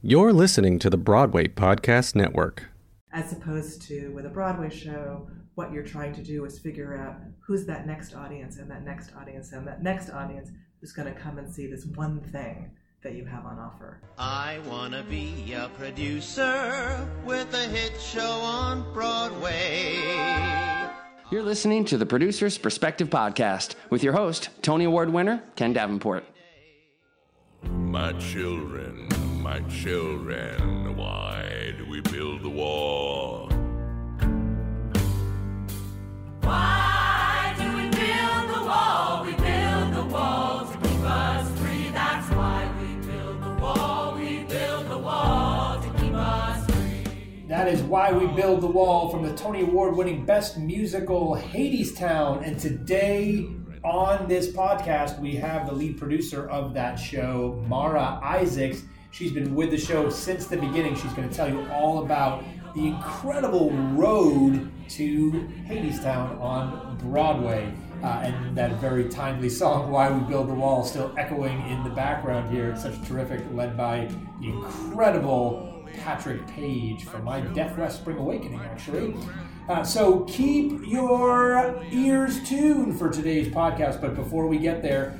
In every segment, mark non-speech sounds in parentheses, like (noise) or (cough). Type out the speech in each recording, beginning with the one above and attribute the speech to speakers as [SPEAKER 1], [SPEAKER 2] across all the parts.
[SPEAKER 1] You're listening to the Broadway Podcast Network.
[SPEAKER 2] As opposed to with a Broadway show, what you're trying to do is figure out who's that next audience and that next audience and that next audience who's going to come and see this one thing that you have on offer.
[SPEAKER 3] I wanna be a producer with a hit show on Broadway.
[SPEAKER 4] You're listening to the Producer's Perspective Podcast with your host, Tony Award winner, Ken Davenport.
[SPEAKER 5] My children, my children, why do we build the wall?
[SPEAKER 6] Why do we build the wall? We build the wall to keep us free. That's why we build the wall. We build the wall to keep us free.
[SPEAKER 7] That is why we build the wall from the Tony Award winning best musical Hadestown. And today on this podcast, we have the lead producer of that show, Mara Isaacs. She's been with the show since the beginning. She's going to tell you all about the incredible road to Hadestown on Broadway. Uh, and that very timely song, Why We Build the Wall, still echoing in the background here. It's such terrific, led by the incredible Patrick Page from My Death West Spring Awakening, actually. Uh, so keep your ears tuned for today's podcast. But before we get there,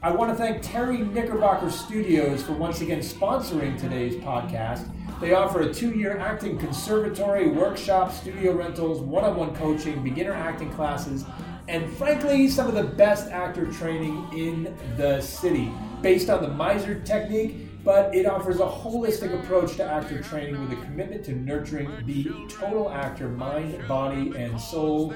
[SPEAKER 7] I want to thank Terry Knickerbocker Studios for once again sponsoring today's podcast. They offer a two year acting conservatory, workshop, studio rentals, one on one coaching, beginner acting classes, and frankly, some of the best actor training in the city. Based on the Meisner technique, but it offers a holistic approach to actor training with a commitment to nurturing the total actor, mind, body, and soul.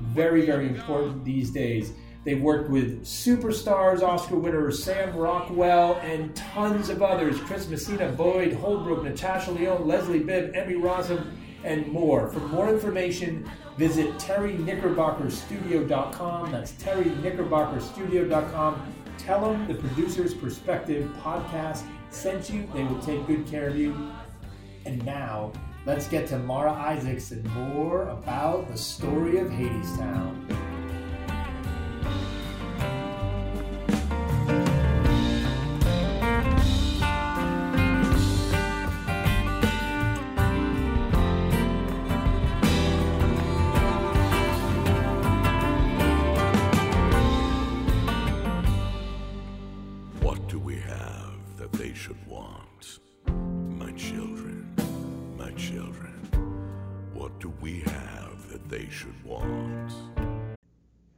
[SPEAKER 7] Very, very important these days. They've worked with superstars, Oscar winner Sam Rockwell, and tons of others Chris Messina, Boyd, Holbrook, Natasha Lyonne, Leslie Bibb, Emmy Rossum, and more. For more information, visit terryknickerbockerstudio.com. That's terryknickerbockerstudio.com. Tell them the Producer's Perspective podcast sent you. They will take good care of you. And now, let's get to Mara Isaacs and more about the story of Hadestown.
[SPEAKER 5] What do we have that they should want?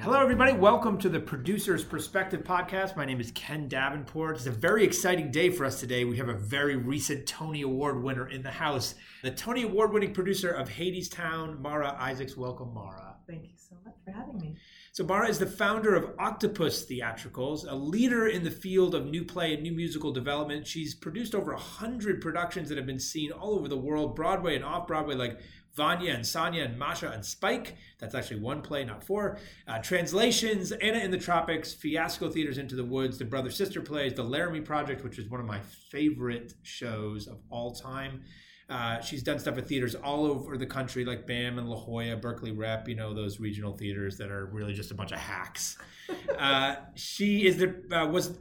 [SPEAKER 7] Hello, everybody. Welcome to the Producer's Perspective podcast. My name is Ken Davenport. It's a very exciting day for us today. We have a very recent Tony Award winner in the house, the Tony Award winning producer of Hadestown, Mara Isaacs. Welcome, Mara.
[SPEAKER 2] Thank you so much for having me.
[SPEAKER 7] So, Mara is the founder of Octopus Theatricals, a leader in the field of new play and new musical development. She's produced over 100 productions that have been seen all over the world, Broadway and off Broadway, like Vanya and Sonia and Masha and Spike. That's actually one play, not four. Uh, translations, Anna in the Tropics, Fiasco Theaters Into the Woods, the Brother Sister Plays, the Laramie Project, which is one of my favorite shows of all time. Uh, she's done stuff at theaters all over the country, like BAM and La Jolla, Berkeley Rep, you know, those regional theaters that are really just a bunch of hacks. (laughs) uh, she is the uh, was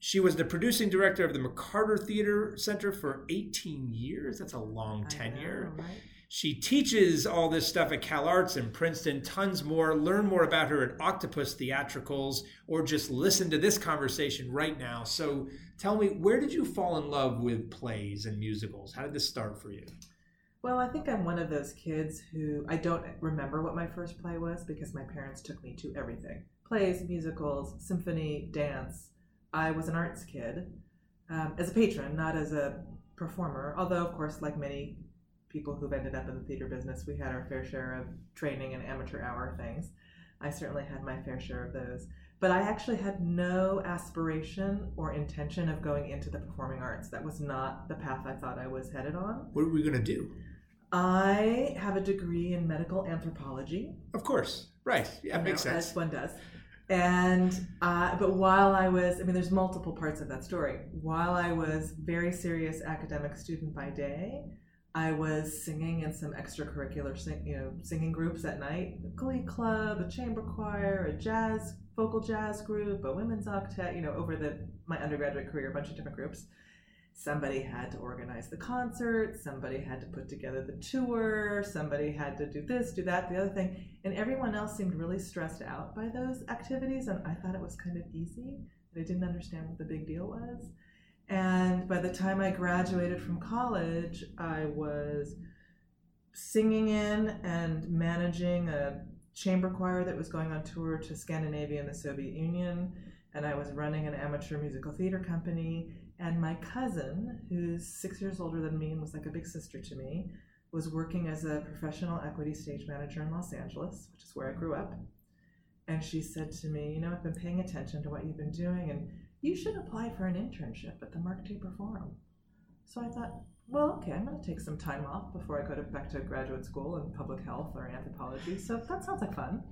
[SPEAKER 7] she was the producing director of the McCarter Theater Center for 18 years. That's a long tenure.
[SPEAKER 2] know, right?
[SPEAKER 7] She teaches all this stuff at CalArts and Princeton, tons more. Learn more about her at Octopus Theatricals or just listen to this conversation right now. So tell me, where did you fall in love with plays and musicals? How did this start for you?
[SPEAKER 2] Well, I think I'm one of those kids who I don't remember what my first play was because my parents took me to everything plays, musicals, symphony, dance. I was an arts kid um, as a patron, not as a performer. Although, of course, like many people who've ended up in the theater business, we had our fair share of training and amateur hour things. I certainly had my fair share of those. But I actually had no aspiration or intention of going into the performing arts. That was not the path I thought I was headed on.
[SPEAKER 7] What are we going to do?
[SPEAKER 2] I have a degree in medical anthropology.
[SPEAKER 7] Of course. Right. Yeah,
[SPEAKER 2] you
[SPEAKER 7] makes
[SPEAKER 2] know,
[SPEAKER 7] sense.
[SPEAKER 2] As one does. And uh, but while I was, I mean, there's multiple parts of that story. While I was very serious academic student by day, I was singing in some extracurricular, sing, you know, singing groups at night: a glee club, a chamber choir, a jazz vocal jazz group, a women's octet. You know, over the my undergraduate career, a bunch of different groups. Somebody had to organize the concert. Somebody had to put together the tour. Somebody had to do this, do that, the other thing, and everyone else seemed really stressed out by those activities. And I thought it was kind of easy. I didn't understand what the big deal was. And by the time I graduated from college, I was singing in and managing a chamber choir that was going on tour to Scandinavia and the Soviet Union. And I was running an amateur musical theater company. And my cousin, who's six years older than me and was like a big sister to me, was working as a professional equity stage manager in Los Angeles, which is where I grew up. And she said to me, You know, I've been paying attention to what you've been doing, and you should apply for an internship at the Mark Taper Forum. So I thought, well, okay, I'm going to take some time off before I go to, back to graduate school in public health or anthropology. So that sounds like fun.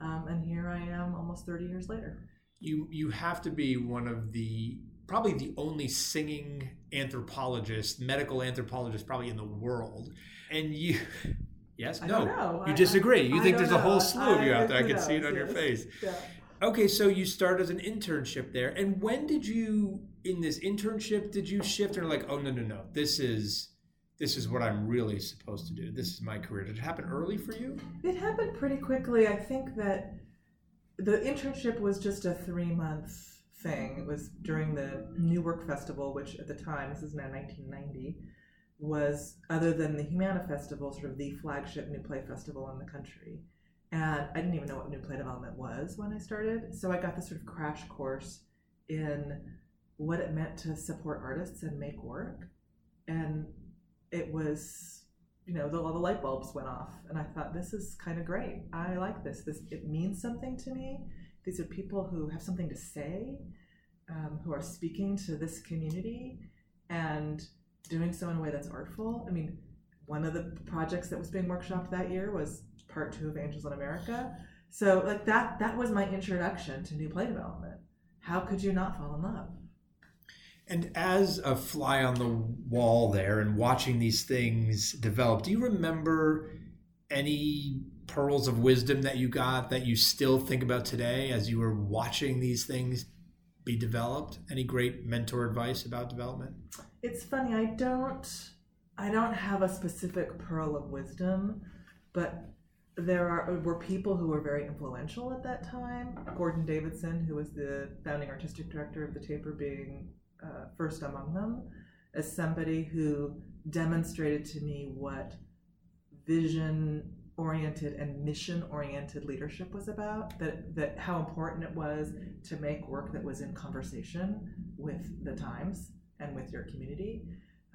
[SPEAKER 2] Um, and here I am almost 30 years later.
[SPEAKER 7] You you have to be one of the probably the only singing anthropologist, medical anthropologist probably in the world. And you (laughs) Yes,
[SPEAKER 2] I
[SPEAKER 7] no.
[SPEAKER 2] know.
[SPEAKER 7] You
[SPEAKER 2] I-
[SPEAKER 7] disagree. You
[SPEAKER 2] I
[SPEAKER 7] think there's a whole
[SPEAKER 2] know.
[SPEAKER 7] slew of you out there. I can see it on your face.
[SPEAKER 2] Yeah.
[SPEAKER 7] Okay, so you start as an internship there. And when did you in this internship did you shift and like, oh no, no, no. This is this is what I'm really supposed to do. This is my career. Did it happen early for you?
[SPEAKER 2] It happened pretty quickly. I think that the internship was just a three month thing. It was during the New Work Festival, which at the time, this is now 1990, was, other than the Humana Festival, sort of the flagship new play festival in the country. And I didn't even know what new play development was when I started. So I got this sort of crash course in what it meant to support artists and make work. And it was you know, the, all the light bulbs went off, and I thought this is kind of great. I like this. This it means something to me. These are people who have something to say, um, who are speaking to this community, and doing so in a way that's artful. I mean, one of the projects that was being workshopped that year was part two of Angels in America. So like that that was my introduction to new play development. How could you not fall in love?
[SPEAKER 7] And as a fly on the wall there and watching these things develop, do you remember any pearls of wisdom that you got that you still think about today as you were watching these things be developed? Any great mentor advice about development?
[SPEAKER 2] It's funny. I don't. I don't have a specific pearl of wisdom, but there are were people who were very influential at that time. Gordon Davidson, who was the founding artistic director of the Taper, being uh, first among them, as somebody who demonstrated to me what vision oriented and mission oriented leadership was about that that how important it was to make work that was in conversation with the times and with your community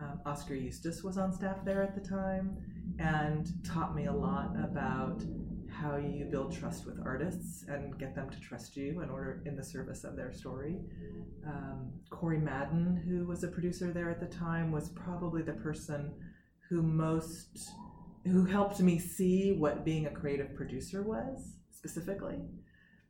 [SPEAKER 2] um, Oskar Eustis was on staff there at the time and taught me a lot about how you build trust with artists and get them to trust you in order in the service of their story um, corey madden who was a producer there at the time was probably the person who most who helped me see what being a creative producer was specifically.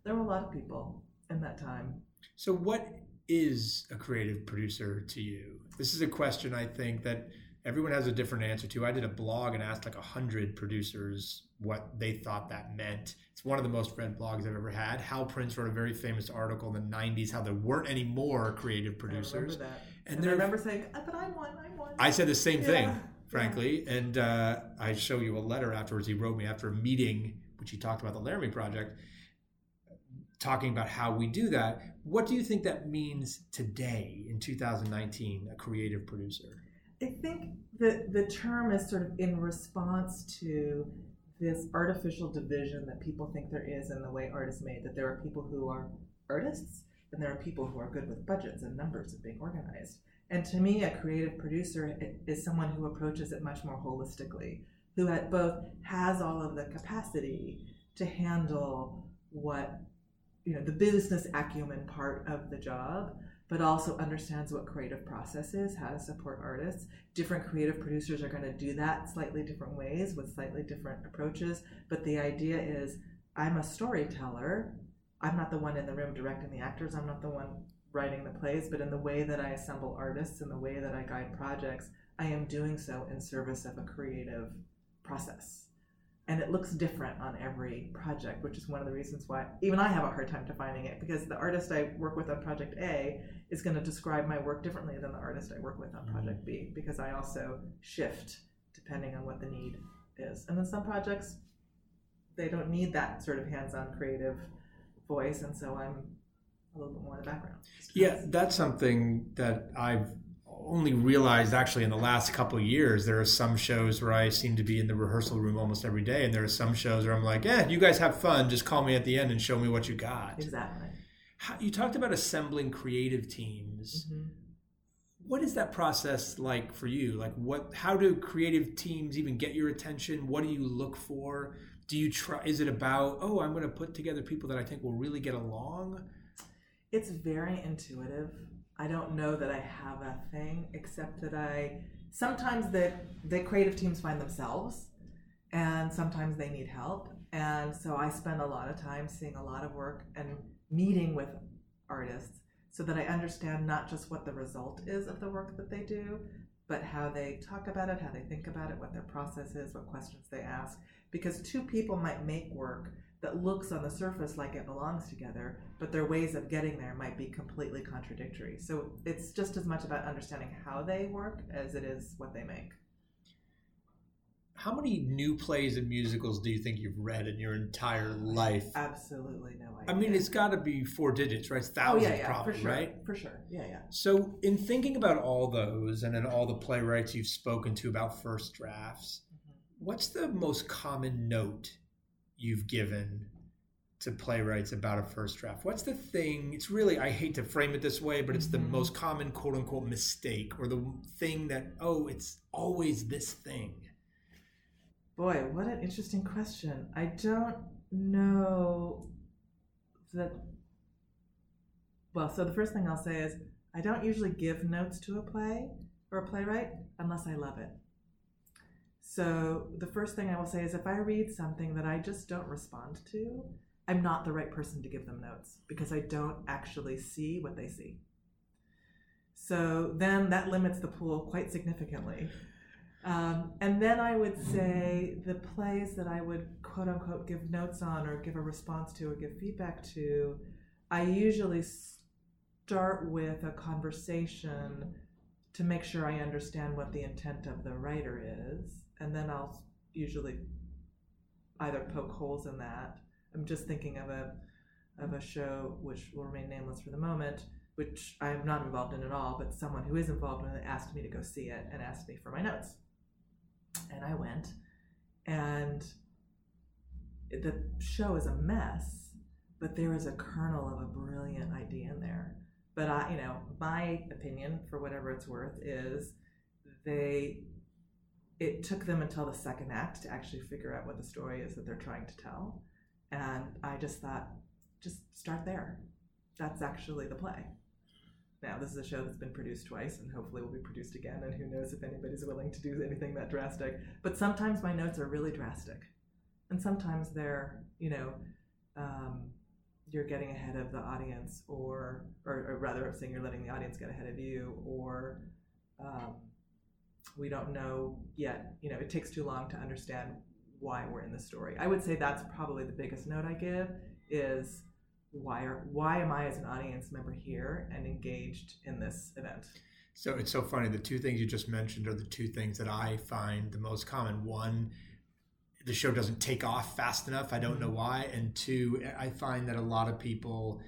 [SPEAKER 2] There were a lot of people in that time.
[SPEAKER 7] So, what is a creative producer to you? This is a question I think that everyone has a different answer to. I did a blog and asked like a hundred producers what they thought that meant. It's one of the most read blogs I've ever had. Hal Prince wrote a very famous article in the '90s how there weren't any more creative producers.
[SPEAKER 2] I remember that.
[SPEAKER 7] And
[SPEAKER 2] And, I remember saying, "Ah, "But I'm one. I'm one."
[SPEAKER 7] I said the same
[SPEAKER 2] Yeah,
[SPEAKER 7] thing, frankly, and uh, I show you a letter afterwards. He wrote me after a meeting, which he talked about the Laramie Project, talking about how we do that. What do you think that means today in 2019? A creative producer.
[SPEAKER 2] I think that the term is sort of in response to this artificial division that people think there is in the way art is made. That there are people who are artists, and there are people who are good with budgets and numbers and being organized. And to me, a creative producer is someone who approaches it much more holistically, who had both has all of the capacity to handle what you know the business acumen part of the job but also understands what creative process is how to support artists. Different creative producers are going to do that slightly different ways with slightly different approaches but the idea is i'm a storyteller. I'm not the one in the room directing the actors. I'm not the one writing the plays but in the way that i assemble artists in the way that i guide projects i am doing so in service of a creative process and it looks different on every project, which is one of the reasons why even I have a hard time defining it because the artist I work with on project A is going to describe my work differently than the artist I work with on mm-hmm. project B because I also shift depending on what the need is. And then some projects they don't need that sort of hands-on creative voice, and so I'm a little bit more in the background.
[SPEAKER 7] Yeah, that's something that I've only realized actually in the last couple of years. There are some shows where I seem to be in the rehearsal room almost every day, and there are some shows where I'm like, "Yeah, you guys have fun. Just call me at the end and show me what you got."
[SPEAKER 2] Exactly.
[SPEAKER 7] How, you talked about assembling creative teams.
[SPEAKER 2] Mhm.
[SPEAKER 7] What is that process like for you? Like, what? How do creative teams even get your attention? What do you look for? Do you try? Is it about, oh, I'm going to put together people that I think will really get along?
[SPEAKER 2] It's very intuitive. I don't know that I have a thing, except that I sometimes that the creative teams find themselves, and sometimes they need help. And so I spend a lot of time seeing a lot of work and meeting with artists so that I understand not just what the result is of the work that they do, but how they talk about it, how they think about it, what their process is, what questions they ask. Because two people might make work that looks on the surface like it belongs together, but their ways of getting there might be completely contradictory. So it's just as much about understanding how they work as it is what they make.
[SPEAKER 7] How many new plays and musicals do you think you've read in your entire life?
[SPEAKER 2] Absolutely no idea.
[SPEAKER 7] I mean, it's got to be four digits, right? It's
[SPEAKER 2] oh
[SPEAKER 7] thousands,
[SPEAKER 2] yeah, yeah,
[SPEAKER 7] probably,
[SPEAKER 2] for sure,
[SPEAKER 7] right?
[SPEAKER 2] for sure, yeah, yeah.
[SPEAKER 7] So, in thinking about all those and then all the playwrights you've spoken to about first drafts, mm-hmm. what's the most common note you've given to playwrights about a first draft? What's the thing? It's really, I hate to frame it this way, but it's the
[SPEAKER 2] Mhm.
[SPEAKER 7] most common quote unquote mistake or the thing that, oh, it's always this thing.
[SPEAKER 2] Boy, what an interesting question. I don't know that. Well, so the first thing I'll say is I don't usually give notes to a play or a playwright unless I love it. So the first thing I will say is if I read something that I just don't respond to, I'm not the right person to give them notes because I don't actually see what they see. So then that limits the pool quite significantly. Um, and then I would say the plays that I would quote unquote give notes on or give a response to or give feedback to, I usually start with a conversation to make sure I understand what the intent of the writer is. And then I'll usually either poke holes in that. I'm just thinking of a of a show which will remain nameless for the moment, which I am not involved in at all, but someone who is involved in it asked me to go see it and asked me for my notes. And I went, and the show is a mess, but there is a kernel of a brilliant idea in there. But I, you know, my opinion, for whatever it's worth, is they. It took them until the second act to actually figure out what the story is that they're trying to tell, and I just thought, just start there. That's actually the play. Now, this is a show that's been produced twice and hopefully will be produced again, and who knows if anybody's willing to do anything that drastic. But sometimes my notes are really drastic, and sometimes they're, you know, um, you're getting ahead of the audience, or, or, or rather, saying you're letting the audience get ahead of you, or um, we don't know yet. You know, it takes too long to understand why we're in the story. I would say that's probably the biggest note I give is why are why am I as an audience member here and engaged in this event?
[SPEAKER 7] So it's so funny. The two things you just mentioned are the two things that I find the most common. One, the show doesn't take off fast enough. I don't know mm-hmm. why. And two, I find that a lot of people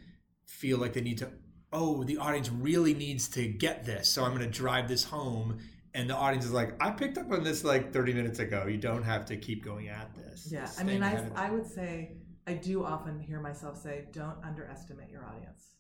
[SPEAKER 7] feel like they need to, oh, the audience really needs to get this. So I'm going to drive this home. And the audience is like, I picked up on this like 30 minutes ago. You don't have to keep going at this.
[SPEAKER 2] Yeah, I mean, I I would say I do often hear myself say, don't underestimate your audience.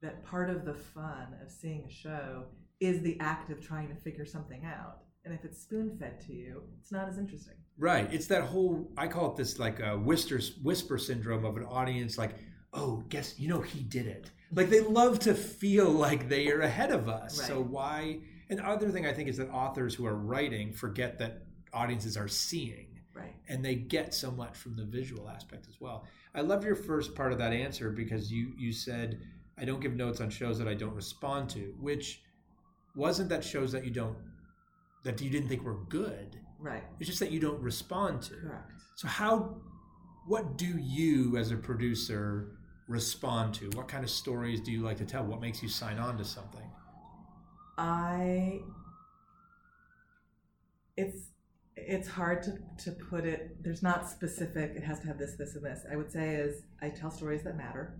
[SPEAKER 2] That part of the fun of seeing a show is the act of trying to figure something out. And if it's spoon fed to you, it's not as interesting.
[SPEAKER 7] Right. It's that whole I call it this like a whisper whisper syndrome of an audience like oh, guess you know he did it. Like they love to feel like they are ahead of us. So why? And the other thing I think is that authors who are writing forget that audiences are seeing
[SPEAKER 2] Right.
[SPEAKER 7] and they get so much from the visual aspect as well. I love your first part of that answer because you you said I don't give notes on shows that I don't respond to, which wasn't that shows that you don't that you didn't think were good.
[SPEAKER 2] Right.
[SPEAKER 7] It's just that you don't respond to.
[SPEAKER 2] Correct.
[SPEAKER 7] So how what do you as a producer respond to? What kind of stories do you like to tell? What makes you sign on to something?
[SPEAKER 2] I it's it's hard to, to put it there's not specific it has to have this this and this. I would say is i tell stories that matter.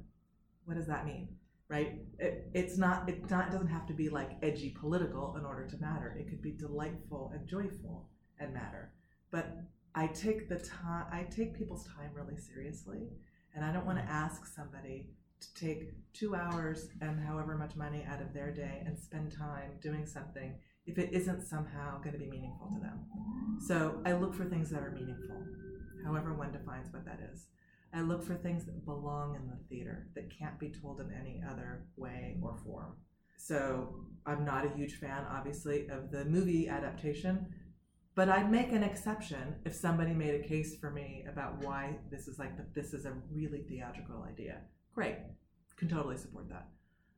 [SPEAKER 2] What does that mean right? It, it's not it not it doesn't have to be like edgy political in order to matter. It could be delightful and joyful and matter. But i take the time i take people's time really seriously and i don't want to mm. ask somebody to take two hours and however much money out of their day and spend time doing something if it isn't somehow going to be meaningful to them. So I look for things that are meaningful, however one defines what that is. I look for things that belong in the theater that can't be told in any other way or form. So I'm not a huge fan, obviously, of the movie adaptation, but I'd make an exception if somebody made a case for me about why this is like this is a really theatrical idea. Great, can totally support that.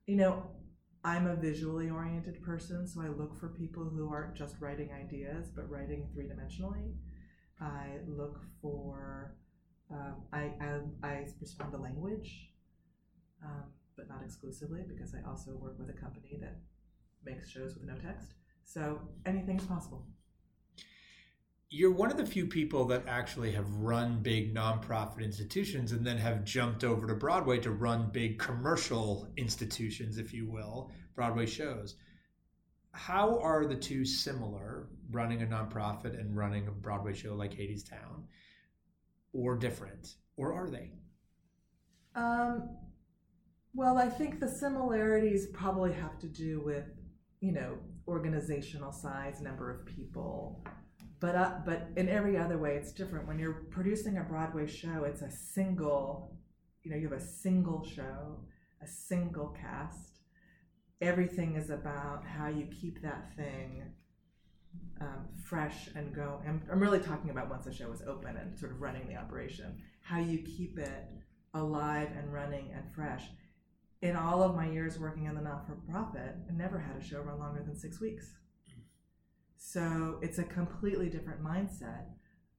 [SPEAKER 2] You know, I'm a visually oriented person, so I look for people who aren't just writing ideas, but writing three dimensionally. I look for, um, I, I, I respond to language, um, but not exclusively because I also work with a company that makes shows with no text. So anything's possible.
[SPEAKER 7] You're one of the few people that actually have run big nonprofit institutions and then have jumped over to Broadway to run big commercial institutions, if you will, Broadway shows. How are the two similar, running a nonprofit and running a Broadway show like Hadestown, or different? Or are they?
[SPEAKER 2] Um, well, I think the similarities probably have to do with, you know, organizational size, number of people. But uh, but in every other way, it's different. When you're producing a Broadway show, it's a single, you know, you have a single show, a single cast. Everything is about how you keep that thing um, fresh and go. I'm, I'm really talking about once a show is open and sort of running the operation. How you keep it alive and running and fresh. In all of my years working in the not for profit, I never had a show run longer than six weeks. So it's a completely different mindset.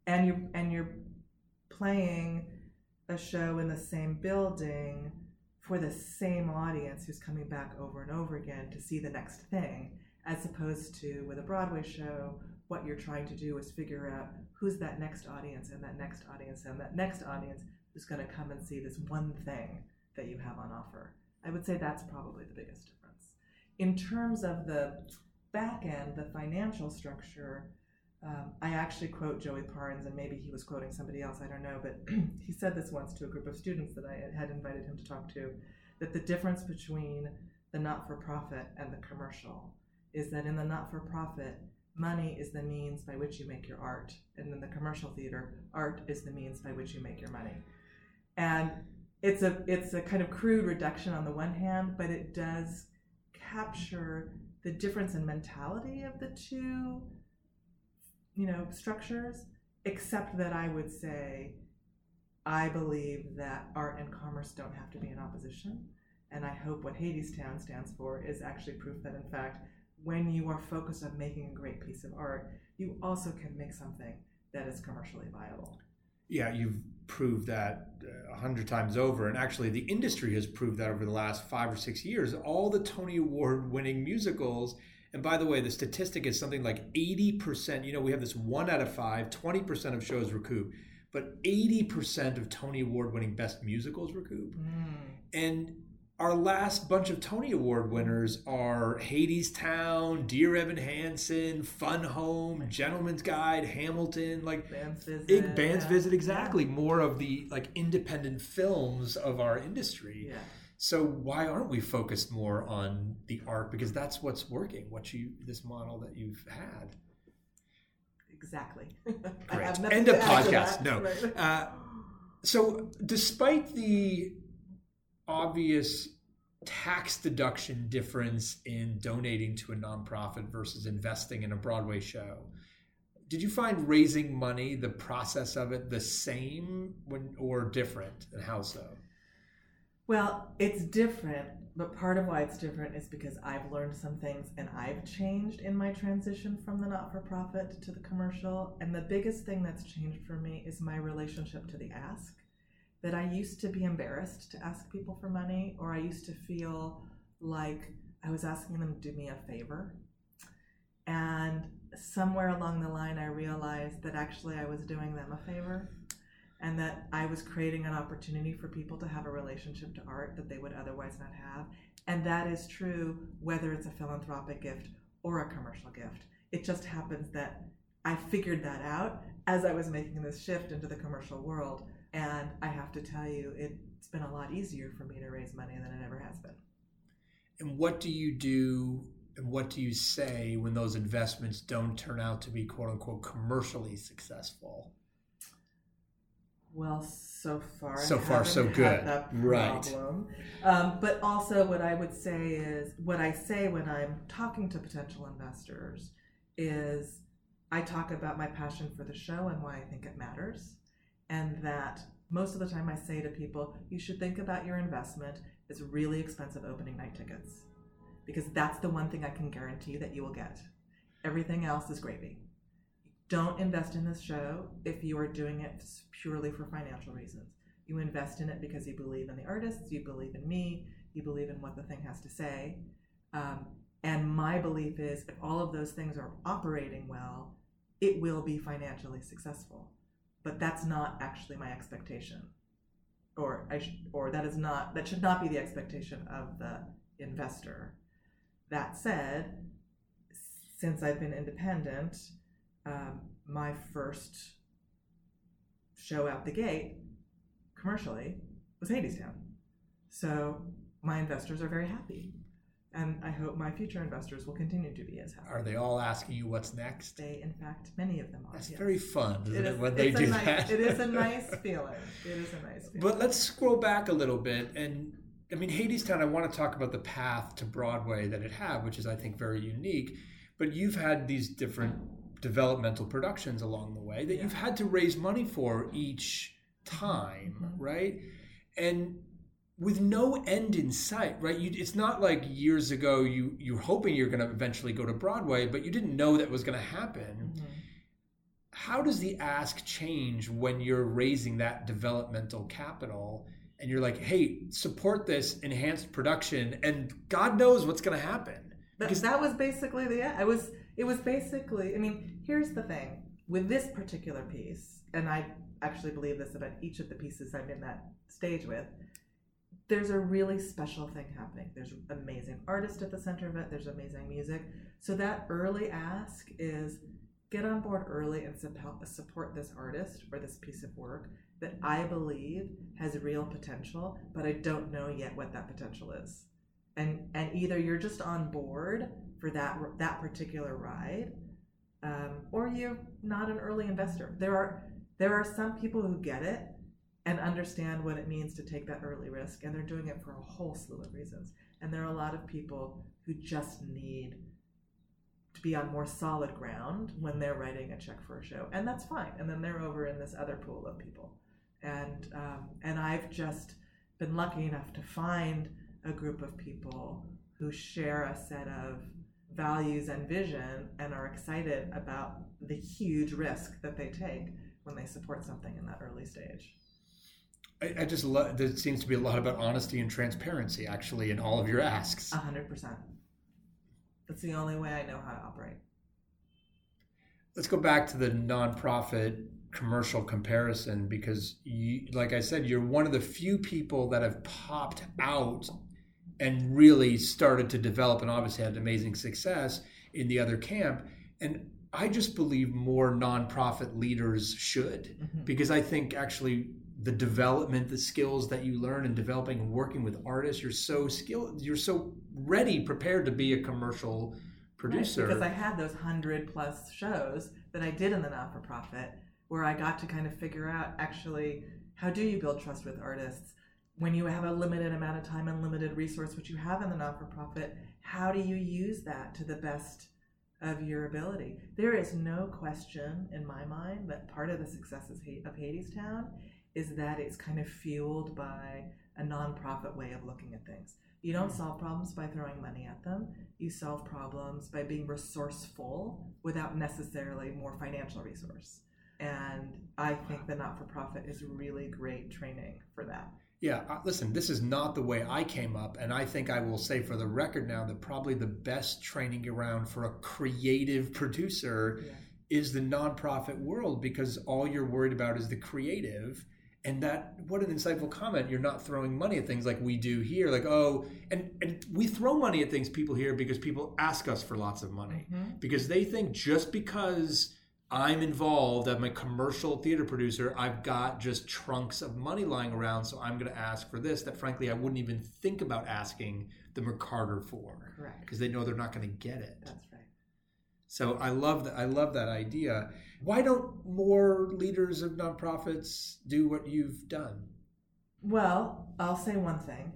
[SPEAKER 2] And you're and you're playing a show in the same building for the same audience who's coming back over and over again to see the next thing, as opposed to with a Broadway show, what you're trying to do is figure out who's that next audience and that next audience and that next audience who's going to come and see this one thing that you have on offer. I would say that's probably the biggest difference. In terms of the back end, the financial structure, um, I actually quote Joey Parnes, and maybe he was quoting somebody else, I don't know, but (clears throat) he said this once to a group of students that I had invited him to talk to that the difference between the not for profit and the commercial is that in the not for profit, money is the means by which you make your art, and in the commercial theater, art is the means by which you make your money. And it's a it's a kind of crude reduction on the one hand, but it does capture the difference in mentality of the two you know structures except that i would say i believe that art and commerce don't have to be in opposition. And i hope what Hadestown stands for is actually proof that in fact when you are focused on making a great piece of art you also can make something that is commercially viable.
[SPEAKER 7] Yeah, you've proved that uh, a hundred times over, and actually, the industry has proved that over the last five or six years. All the Tony Award-winning musicals, and by the way, the statistic is something like eighty percent. You know, we have this one out of five, 20 percent of shows recoup, but eighty percent of Tony Award-winning best musicals recoup. And our last bunch of Tony Award winners are Hadestown, Dear Evan Hansen, Fun Home, Gentleman's Guide, Hamilton, like
[SPEAKER 2] Band's Visit,
[SPEAKER 7] Band's
[SPEAKER 2] yeah.
[SPEAKER 7] Visit, exactly. More of the like independent films of our industry.
[SPEAKER 2] yeah
[SPEAKER 7] So why aren't we focused more on the art? Because that's what's working. What you this model that you've had.
[SPEAKER 2] exactly (laughs) nothing
[SPEAKER 7] End of podcast. No. (laughs)
[SPEAKER 2] Right.
[SPEAKER 7] Uh, so, despite the obvious tax deduction difference in donating to a nonprofit versus investing in a Broadway show. Did you find raising money, the process of it, the same when, or different? And how so?
[SPEAKER 2] Well, it's different, but part of why it's different is because I've learned some things and I've changed in my transition from the not for profit to the commercial. And the biggest thing that's changed for me is my relationship to the ask. That I used to be embarrassed to ask people for money, or I used to feel like I was asking them to do me a favor. And somewhere along the line, I realized that actually I was doing them a favor and that I was creating an opportunity for people to have a relationship to art that they would otherwise not have. And that is true whether it's a philanthropic gift or a commercial gift. It just happens that I figured that out as I was making this shift into the commercial world. And I have to tell you, it's been a lot easier for me to raise money than it ever has been.
[SPEAKER 7] And what do you do and what do you say when those investments don't turn out to be quote unquote commercially successful?
[SPEAKER 2] Well, so far,
[SPEAKER 7] So far, so good. Right.
[SPEAKER 2] Um, but also, what I would say is, what I say when I'm talking to potential investors is, I talk about my passion for the show and why I think it matters, and that most of the time I say to people, you should think about your investment as really expensive opening night tickets, because that's the one thing I can guarantee that you will get. Everything else is gravy don't invest in this show if you are doing it purely for financial reasons. You invest in it because you believe in the artists, you believe in me, you believe in what the thing has to say. Um, and my belief is if all of those things are operating well, it will be financially successful. But that's not actually my expectation. Or I sh- or that is not that should not be the expectation of the investor. That said, since I've been independent, um, my first show out the gate commercially was Hadestown. So my investors are very happy. And I hope my future investors will continue to be as happy.
[SPEAKER 7] Are they all asking you what's next?
[SPEAKER 2] They, in fact, many of them are.
[SPEAKER 7] That's
[SPEAKER 2] yes.
[SPEAKER 7] very fun, isn't it,
[SPEAKER 2] is-
[SPEAKER 7] when they do
[SPEAKER 2] nice-
[SPEAKER 7] that?
[SPEAKER 2] It is a (laughs) nice feeling. It is a nice feeling.
[SPEAKER 7] But let's scroll back a little bit. And I mean, Hadestown, I want to talk about the path to Broadway that it had, which is, I think, very unique. But you've had these different developmental productions along the way that you've had to raise money for each time,
[SPEAKER 2] Mm-hmm.
[SPEAKER 7] right? And with no end in sight, right? You, it's not like years ago you you're hoping you're going to eventually go to Broadway, but you didn't know that was going to happen.
[SPEAKER 2] Mhm.
[SPEAKER 7] How does the ask change when you're raising that developmental capital and you're like, "Hey, support this enhanced production," and God knows what's going to happen?
[SPEAKER 2] That, that was basically the I was it was basically I mean here's the thing with this particular piece and I actually believe this about each of the pieces I'm in that stage with there's a really special thing happening. There's amazing artist at the center of it. There's amazing music. So that early ask is get on board early and support this artist or this piece of work that I believe has real potential but I don't know yet what that potential is. And and either you're just on board for that that particular ride um, or you're not an early investor. There are there are some people who get it and understand what it means to take that early risk and they're doing it for a whole slew of reasons. And there are a lot of people who just need to be on more solid ground when they're writing a check for a show and that's fine. And then they're over in this other pool of people. And um, and i've just been lucky enough to find a group of people who share a set of values and vision and are excited about the huge risk that they take when they support something in that early stage.
[SPEAKER 7] I, I just love. There seems to be a lot about honesty and transparency, actually, in all of your asks.
[SPEAKER 2] A hundred percent. That's the only way I know how to operate.
[SPEAKER 7] Let's go back to the nonprofit commercial comparison because, you, like I said, you're one of the few people that have popped out and really started to develop and obviously had amazing success in the other camp. And I just believe more nonprofit leaders should mm-hmm. because I think actually the development, the skills that you learn in developing and working with artists, you're so skilled, you're so ready, prepared to be a commercial producer.
[SPEAKER 2] Right, because I had those hundred plus shows that I did in the not for profit where I got to kind of figure out actually how do you build trust with artists? when you have a limited amount of time and limited resource, which you have in the not for profit, how do you use that to the best of your ability? There is no question in my mind that part of the success of Ha- of Hadestown is that it's kind of fueled by a nonprofit way of looking at things. You don't solve problems by throwing money at them. You solve problems by being resourceful without necessarily more financial resource. And I think the not for profit is really great training for that.
[SPEAKER 7] Yeah, uh, listen, this is not the way I came up. And I think I will say for the record now that probably the best training around for a creative producer
[SPEAKER 2] Yeah.
[SPEAKER 7] is the nonprofit world because all you're worried about is the creative. And that, what an insightful comment. You're not throwing money at things like we do here. Like, oh, and, and we throw money at things, people here, because people ask us for lots of money. Mm-hmm. Because they think just because I'm involved, I'm a commercial theater producer, I've got just trunks of money lying around, so I'm going to ask for this that frankly I wouldn't even think about asking the McCarter for.
[SPEAKER 2] Correct.
[SPEAKER 7] Because they know they're not going to get it.
[SPEAKER 2] That's right.
[SPEAKER 7] So I love that. I love that idea. Why don't more leaders of nonprofits do what you've done?
[SPEAKER 2] Well, I'll say one thing.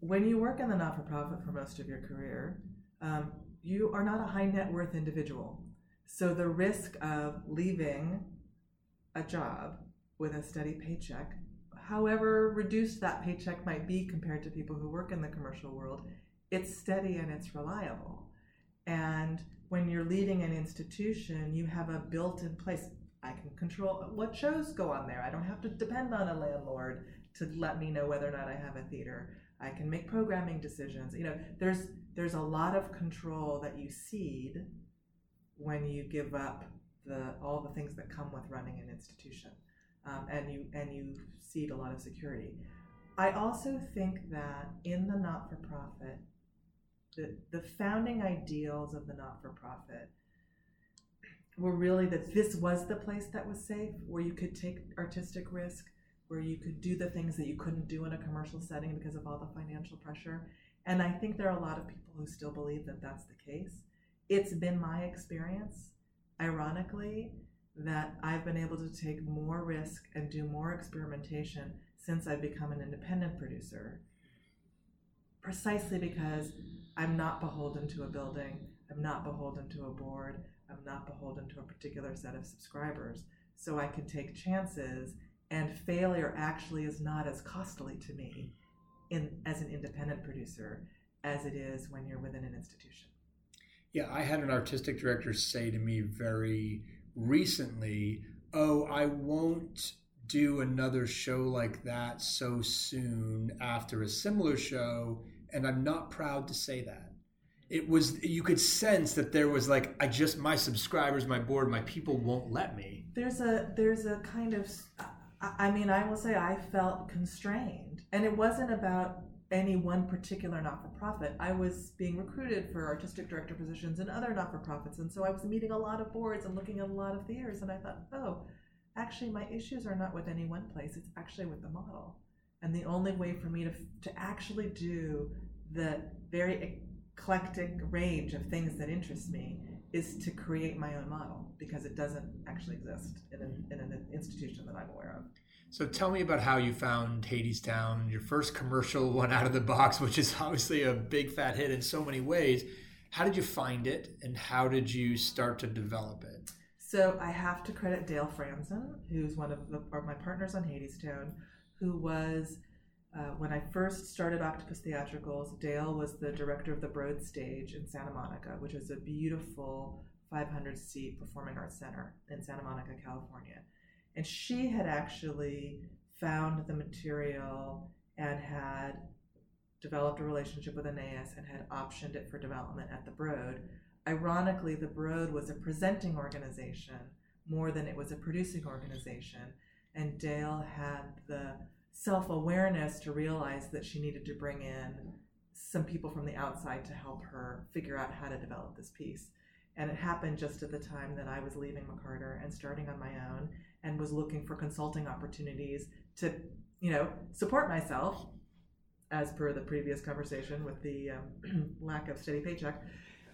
[SPEAKER 2] When you work in the not for profit for most of your career, um, you are not a high net worth individual. So the risk of leaving a job with a steady paycheck, however reduced that paycheck might be compared to people who work in the commercial world, it's steady and it's reliable. And when you're leading an institution, you have a built in place. I can control what shows go on there. I don't have to depend on a landlord to let me know whether or not I have a theater. I can make programming decisions. You know, there's there's a lot of control that you cede when you give up the all the things that come with running an institution, um, and you and you cede a lot of security. I also think that in the not-for-profit, the the founding ideals of the not-for-profit were really that this was the place that was safe, where you could take artistic risk, where you could do the things that you couldn't do in a commercial setting because of all the financial pressure. And I think there are a lot of people who still believe that that's the case. It's been my experience, ironically, that I've been able to take more risk and do more experimentation since I've become an independent producer. Precisely because I'm not beholden to a building, I'm not beholden to a board, I'm not beholden to a particular set of subscribers. So I can take chances, and failure actually is not as costly to me in, as an independent producer as it is when you're within an institution.
[SPEAKER 7] Yeah, I had an artistic director say to me very recently, "Oh, I won't do another show like that so soon after a similar show, and I'm not proud to say that." It was you could sense that there was like I just my subscribers, my board, my people won't let me.
[SPEAKER 2] there's a there's a kind of I mean I will say I felt constrained. And it wasn't about any one particular not-for-profit. I was being recruited for artistic director positions in other not-for-profits. And so I was meeting a lot of boards and looking at a lot of theaters. And I thought oh actually my issues are not with any one place. It's actually with the model and the only way for me to to actually do the very eclectic range of things that interest me is to create my own model because it doesn't actually exist in an, in an institution that I'm aware of.
[SPEAKER 7] So tell me about how you found Hadestown, your first commercial one out of the box, which is obviously a big fat hit in so many ways. How did you find it, and how did you start to develop it?
[SPEAKER 2] So I have to credit Dale Franzen, who's one of, the, of my partners on Hadestown, who was uh, when I first started Octopus Theatricals. Dale was the director of the Broad Stage in Santa Monica, which is a beautiful 500 seat performing arts center in Santa Monica, California. And she had actually found the material and had developed a relationship with Anaïs and had optioned it for development at the Broad. Ironically, the Broad was a presenting organization more than it was a producing organization, and Dale had the self awareness to realize that she needed to bring in some people from the outside to help her figure out how to develop this piece. And it happened just at the time that I was leaving McCarter and starting on my own and was looking for consulting opportunities to, you know, support myself, as per the previous conversation with the um, (clears throat) lack of steady paycheck,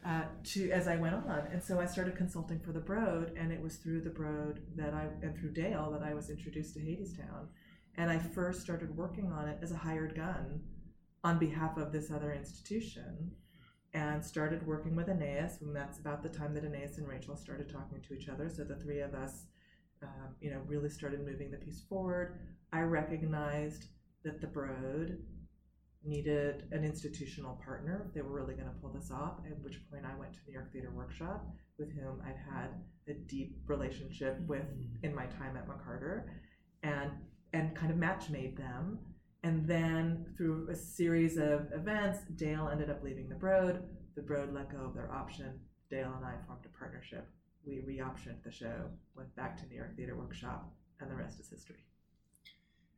[SPEAKER 2] uh, to as I went on. And so I started consulting for the Broad, and it was through the Broad that I and through Dale that I was introduced to Hadestown. And I first started working on it as a hired gun on behalf of this other institution and started working with Anaïs. And that's about the time that Anaïs and Rachel started talking to each other. So the three of us, um, you know, really started moving the piece forward. I recognized that the Broad needed an institutional partner if they were really going to pull this off. At which point, I went to New York Theater Workshop, with whom I'd had a deep relationship with mm-hmm. in my time at McCarter, and and kind of match made them. And then through a series of events, Dale ended up leaving the Broad. The Broad let go of their option. Dale and I formed a partnership. We re-optioned the show, went back to New York Theater Workshop, and the rest is history.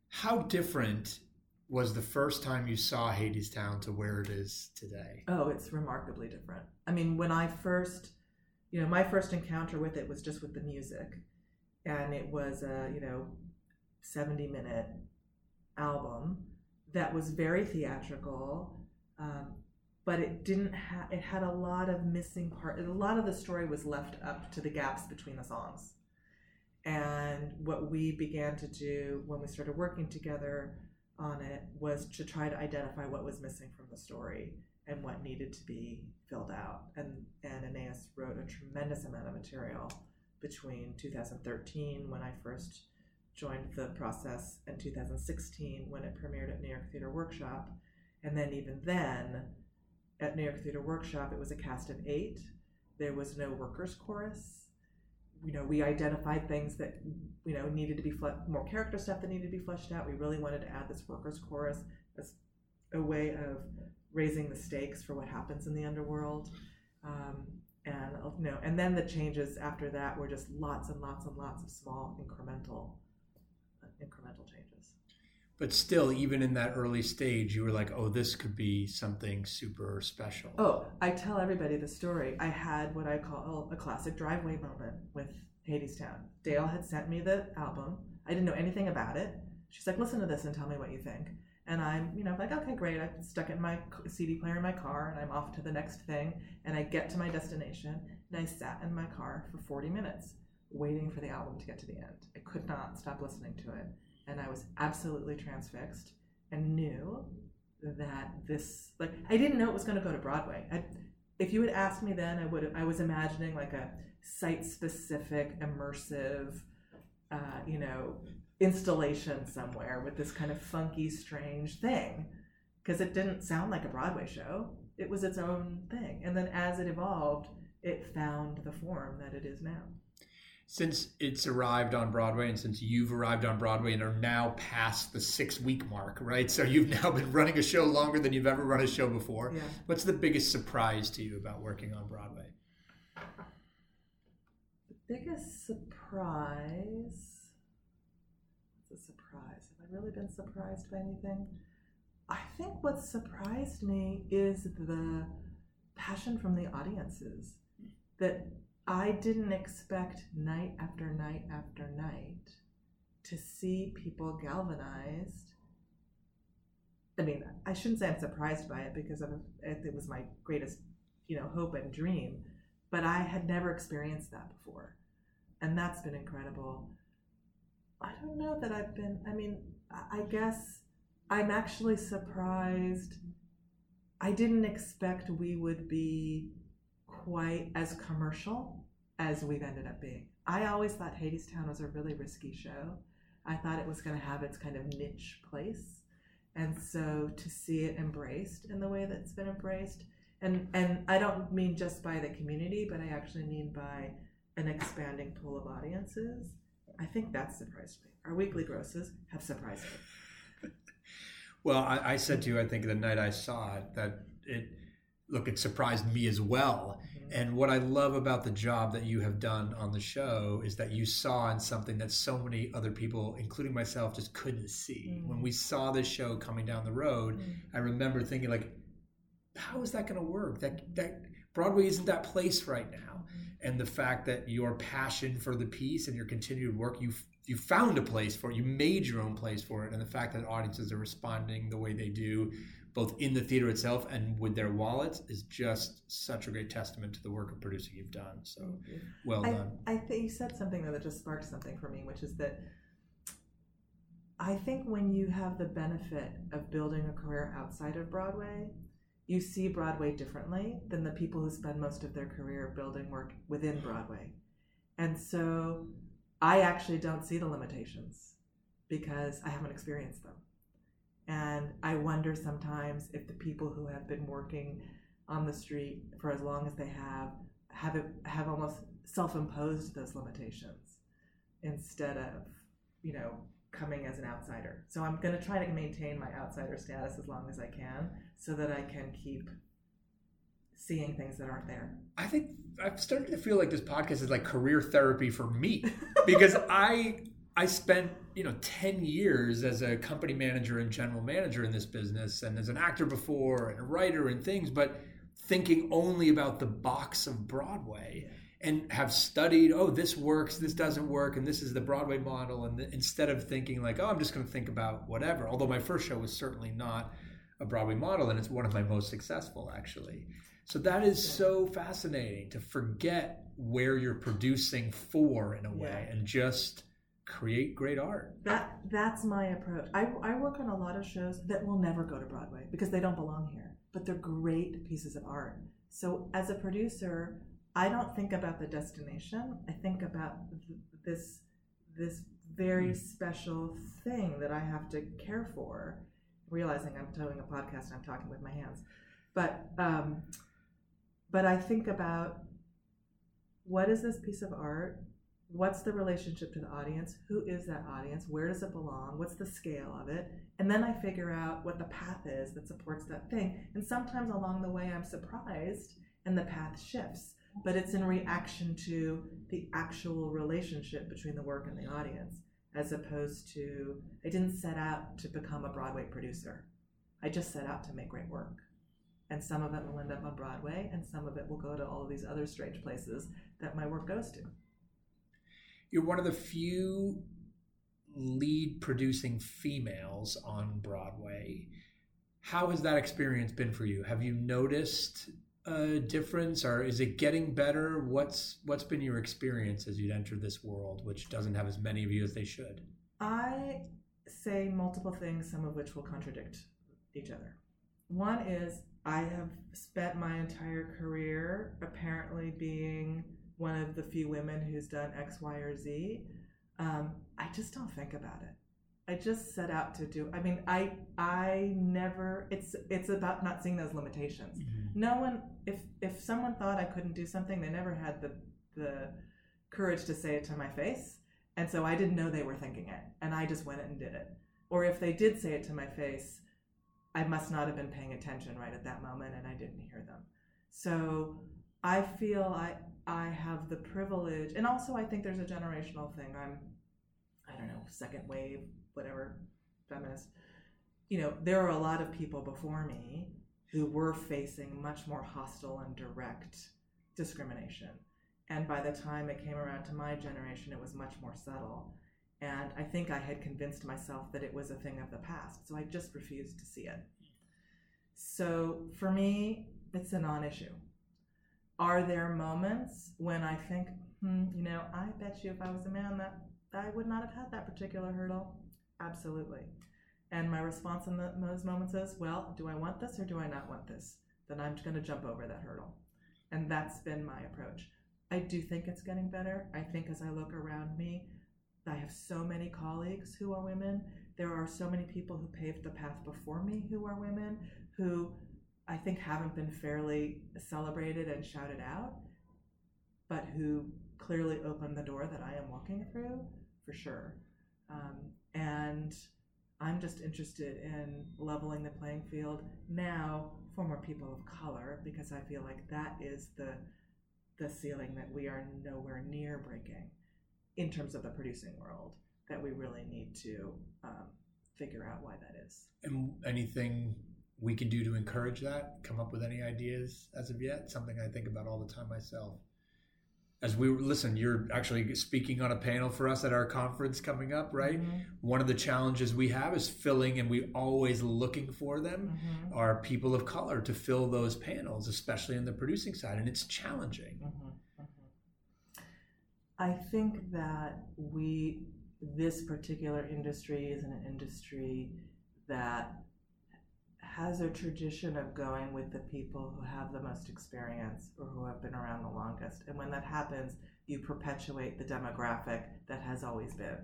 [SPEAKER 7] How different was the first time you saw Hadestown to where it is today?
[SPEAKER 2] Oh, it's remarkably different. I mean, when I first, you know, my first encounter with it was just with the music, and it was a you know, seventy minute album that was very theatrical, um, but it didn't have. It had a lot of missing part. A lot of the story was left up to the gaps between the songs, and what we began to do when we started working together on it was to try to identify what was missing from the story and what needed to be filled out. And and Anaïs wrote a tremendous amount of material between 2013 when I first joined the process and 2016 when it premiered at New York Theater Workshop. And then even then at New York Theater Workshop it was a cast of 8. There was no workers chorus. You know, we identified things that you know needed to be fle- more character stuff that needed to be fleshed out. We really wanted to add this workers chorus as a way of raising the stakes for what happens in the underworld. Um, and you know, and then the changes after that were just lots and lots and lots of small incremental incremental changes.
[SPEAKER 7] But still, even in that early stage, you were like, "Oh, this could be something super special."
[SPEAKER 2] Oh, I tell everybody the story. I had what I call a classic driveway moment with Hadestown. Dale had sent me the album. I didn't know anything about it. She's like, "Listen to this and tell me what you think." And I'm, you know, like, "Okay, great." I stuck it in my CD player in my car, and I'm off to the next thing. And I get to my destination, and I sat in my car for 40 minutes waiting for the album to get to the end. I could not stop listening to it and I was absolutely transfixed and knew that this like I didn't know it was going to go to Broadway. I, if you had asked me then, I would I was imagining like a site specific immersive, uh, you know, installation somewhere with this kind of funky, strange thing, because it didn't sound like a Broadway show. It was its own thing, and then as it evolved, it found the form that it is now
[SPEAKER 7] since it's arrived on Broadway and since you've arrived on Broadway and are now past the six week mark, right? So you've (laughs) now been running a show longer than you've ever run a show before.
[SPEAKER 2] Yeah.
[SPEAKER 7] What's the biggest surprise to you about working on Broadway?
[SPEAKER 2] The biggest surprise. What's a surprise? Have I really been surprised by anything? I think what surprised me is the passion from the audiences that I didn't expect night after night after night to see people galvanized. I mean, I shouldn't say I'm surprised by it because it was my greatest, you know, hope and dream, but I had never experienced that before. And that's been incredible. I don't know that I've been, I mean, I guess I'm actually surprised. I didn't expect we would be quite as commercial as we've ended up being. I always thought Hadestown was a really risky show. I thought it was going to have its kind of niche place. And so to see it embraced in the way that it's been embraced, and, and I don't mean just by the community, but I actually mean by an expanding pool of audiences, I think that surprised me. Our weekly grosses have surprised me. (laughs)
[SPEAKER 7] Well, I, I said to you, I think the night I saw it, that it look, it surprised me as well. Mm-hmm. And what I love about the job that you have done on the show is that you saw in something that so many other people, including myself, just couldn't see.
[SPEAKER 2] Mm.
[SPEAKER 7] When we mm-hmm. saw this show coming down the road, mm-hmm. I remember thinking like, how is that going to work? That that Broadway isn't that place right now. And the fact that your passion for the piece and your continued work, you you found a place for it. You made your own place for it, and the fact that audiences are responding the way they do, both in the theater itself and with their wallets, is just such a great testament to the work of producing you've done. So well
[SPEAKER 2] I,
[SPEAKER 7] done.
[SPEAKER 2] I think you said something though that just sparked something for me, which is that I think when you have the benefit of building a career outside of Broadway, you see Broadway differently than the people who spend most of their career building work within Broadway. And so I actually don't see the limitations because I haven't experienced them. And I wonder sometimes if the people who have been working on the street for as long as they have have it, have almost self-imposed those limitations instead of, you know, coming as an outsider. So I'm going to try to maintain my outsider status as long as I can so that I can keep seeing things that aren't there.
[SPEAKER 7] I think I've started to feel like this podcast is like career therapy for me because (laughs) I I spent you know ten years as a company manager and general manager in this business, and as an actor before, and a writer and things, but thinking only about the box of Broadway. And have studied, oh, this works, this doesn't work, and this is the Broadway model. And th- instead of thinking like, oh, I'm just going to think about whatever. Although my first show was certainly not a Broadway model, and it's one of my most successful actually. So that is so fascinating to forget where you're producing for in a way
[SPEAKER 2] Yeah.
[SPEAKER 7] and just create great art.
[SPEAKER 2] That that's my approach. I, I work on a lot of shows that will never go to Broadway because they don't belong here, but they're great pieces of art. So as a producer, I don't think about the destination. I think about th- this this very special thing that I have to care for. Realizing I'm doing a podcast and I'm talking with my hands, but um, but I think about what is this piece of art what's the relationship to the audience? Who is that audience? Where does it belong? What's the scale of it? And then i figure out what the path is that supports that thing. And sometimes along the way i'm surprised and the path shifts but it's in reaction to the actual relationship between the work and the audience as opposed to i didn't set out to become a broadway producer. I just set out to make great work. And some of it will end up on broadway and some of it will go to all of these other strange places that my work goes to
[SPEAKER 7] You're one of the few lead producing females on Broadway. How has that experience been for you? Have you noticed a difference or is it getting better? What's what's been your experience as you'd entered this world, which doesn't have as many of you as they should?
[SPEAKER 2] I say multiple things, some of which will contradict each other. One is I have spent my entire career apparently being one of the few women who's done X, Y, or Z. Um, I just don't think about it. I just set out to do. I mean, I I never. It's it's about not seeing those limitations. No one. If if someone thought I couldn't do something, they never had the the courage to say it to my face. And so I didn't know they were thinking it. And I just went and did it. Or if they did say it to my face, I must not have been paying attention right at that moment and I didn't hear them. So I feel I I have the privilege and also I think there's a generational thing. I'm I don't know, second wave, whatever, feminist. You know, there are a lot of people before me who were facing much more hostile and direct discrimination. And by the time it came around to my generation, it was much more subtle. And I think I had convinced myself that it was a thing of the past. So I just refused to see it. So for me, it's a non issue. Are there moments when I think, hmm, you know, I bet you if I was a man that I would not have had that particular hurdle? Absolutely. And my response in the, those moments is, well, do I want this or do I not want this? Then I'm going to jump over that hurdle. And that's been my approach. I do think it's getting better. I think as I look around me, I have so many colleagues who are women. There are so many people who paved the path before me who are women who I think haven't been fairly celebrated and shouted out, but who clearly opened the door that I am walking through for sure. Um, and I'm just interested in leveling the playing field now for more people of color because I feel like that is the the ceiling that we are nowhere near breaking in terms of the producing world that we really need to um, figure out why that is.
[SPEAKER 7] And anything we can do to encourage that? Come up with any ideas as of yet? Something I think about all the time myself. As we listen, you're actually speaking on a panel for us at our conference coming up, right?
[SPEAKER 2] Mm-hmm.
[SPEAKER 7] One of the challenges we have is filling, and we always looking for them
[SPEAKER 2] Mhm.
[SPEAKER 7] are people of color to fill those panels, especially in the producing side, and it's challenging.
[SPEAKER 2] Mhm, mhm. I think that we this particular industry is an industry that has a tradition of going with the people who have the most experience or who have been around the longest. And when that happens, you perpetuate the demographic that has always been.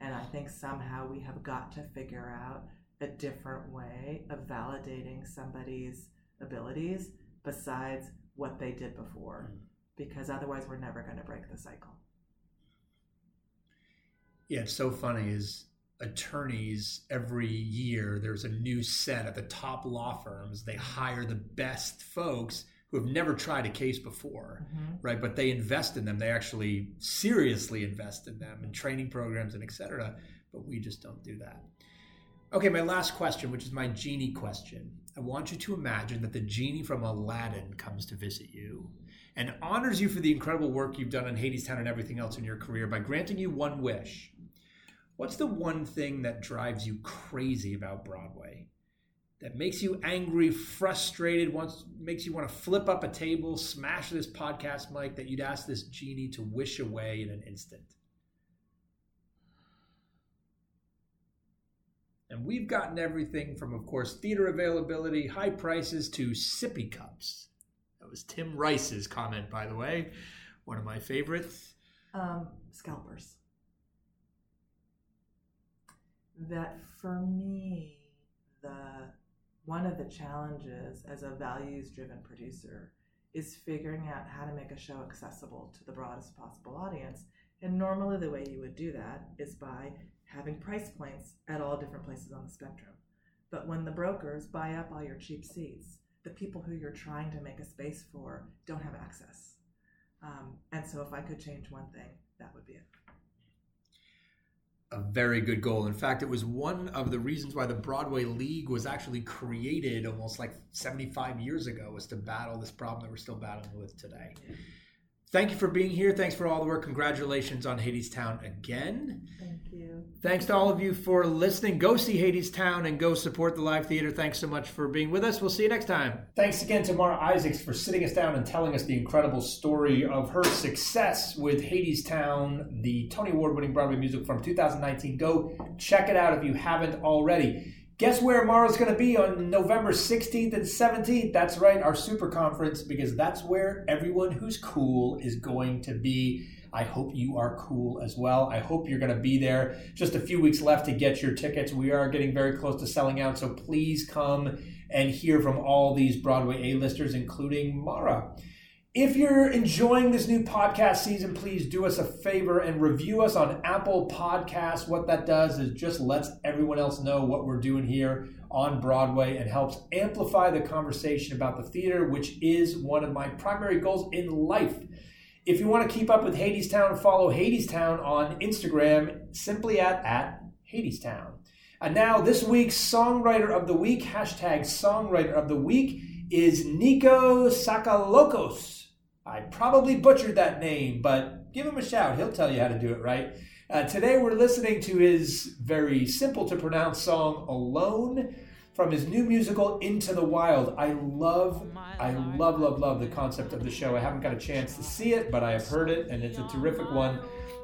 [SPEAKER 2] And I think somehow we have got to figure out a different way of validating somebody's abilities besides what they did before, mm-hmm. because otherwise we're never going to break the cycle.
[SPEAKER 7] Yeah, it's so funny is attorneys every year there's a new set at the top law firms. They hire the best folks who have never tried a case before, mm-hmm. right? But they invest in them. They actually seriously invest in them in training programs and et cetera. But we just don't do that. Okay, my last question, which is my genie question. I want you to imagine that the genie from Aladdin comes to visit you and honors you for the incredible work you've done in Hadestown and everything else in your career by granting you one wish. What's the one thing that drives you crazy about Broadway? That makes you angry, frustrated, wants makes you want to flip up a table, smash this podcast mic that you'd ask this genie to wish away in an instant. And we've gotten everything from, of course, theater availability, high prices to sippy cups. That was Tim Rice's comment, by the way, one of my favorites.
[SPEAKER 2] Um, scalpers. That for me, the one of the challenges as a values driven producer is figuring out how to make a show accessible to the broadest possible audience. And normally, the way you would do that is by having price points at all different places on the spectrum. But when the brokers buy up all your cheap seats, the people who you're trying to make a space for don't have access. Um, and so, if I could change one thing, that would be it.
[SPEAKER 7] A very good goal. In fact, it was one of the reasons why the Broadway League was actually created almost like 75 years ago was to battle this problem that we're still battling with today. Thank you for being here. Thanks for all the work. Congratulations on Hadestown again.
[SPEAKER 2] Thank you.
[SPEAKER 7] Thanks to all of you for listening. Go see Hadestown and go support the live theater. Thanks so much for being with us. We'll see you next time. Thanks again to Mara Isaacs for sitting us down and telling us the incredible story of her success with Hadestown, the Tony Award winning Broadway musical from 2019. Go check it out if you haven't already. Guess where Mara's going to be on November 16th and 17th? That's right, our super conference, because that's where everyone who's cool is going to be. I hope you are cool as well. I hope you're going to be there. Just a few weeks left to get your tickets. We are getting very close to selling out, so please come and hear from all these Broadway A-listers, including Mara. If you're enjoying this new podcast season, please do us a favor and review us on Apple Podcasts. What that does is just lets everyone else know what we're doing here on Broadway and helps amplify the conversation about the theater, which is one of my primary goals in life. If you want to keep up with Hadestown, follow Hadestown on Instagram simply at, at Hadestown. And now, this week's Songwriter of the Week, hashtag Songwriter of the Week, is Niko Sakalokos. I probably butchered that name, but give him a shout. He'll tell you how to do it right. Uh, today, we're listening to his very simple to pronounce song, Alone, from his new musical, Into the Wild. I love, I love, love, love the concept of the show. I haven't got a chance to see it, but I have heard it, and it's a terrific one.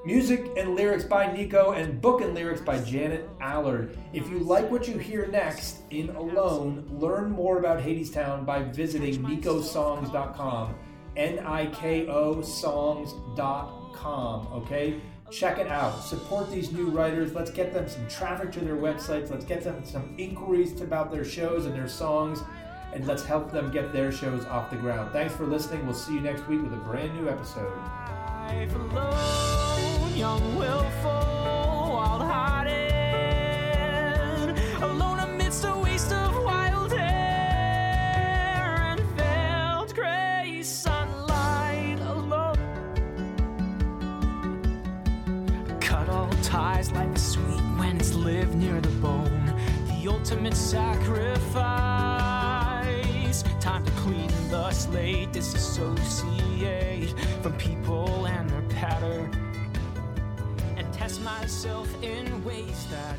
[SPEAKER 7] Music and lyrics by Niko, and book and lyrics by Janet Allard. If you like what you hear next in Alone, learn more about Hadestown by visiting nikosongs.com. Okay? Check it out. Support these new writers. Let's get them some traffic to their websites. Let's get them some inquiries about their shows and their songs. And let's help them get their shows off the ground. Thanks for listening. We'll see you next week with a brand new episode.
[SPEAKER 6] Ultimate sacrifice. Time to clean the slate, disassociate from people and their pattern, and test myself in ways that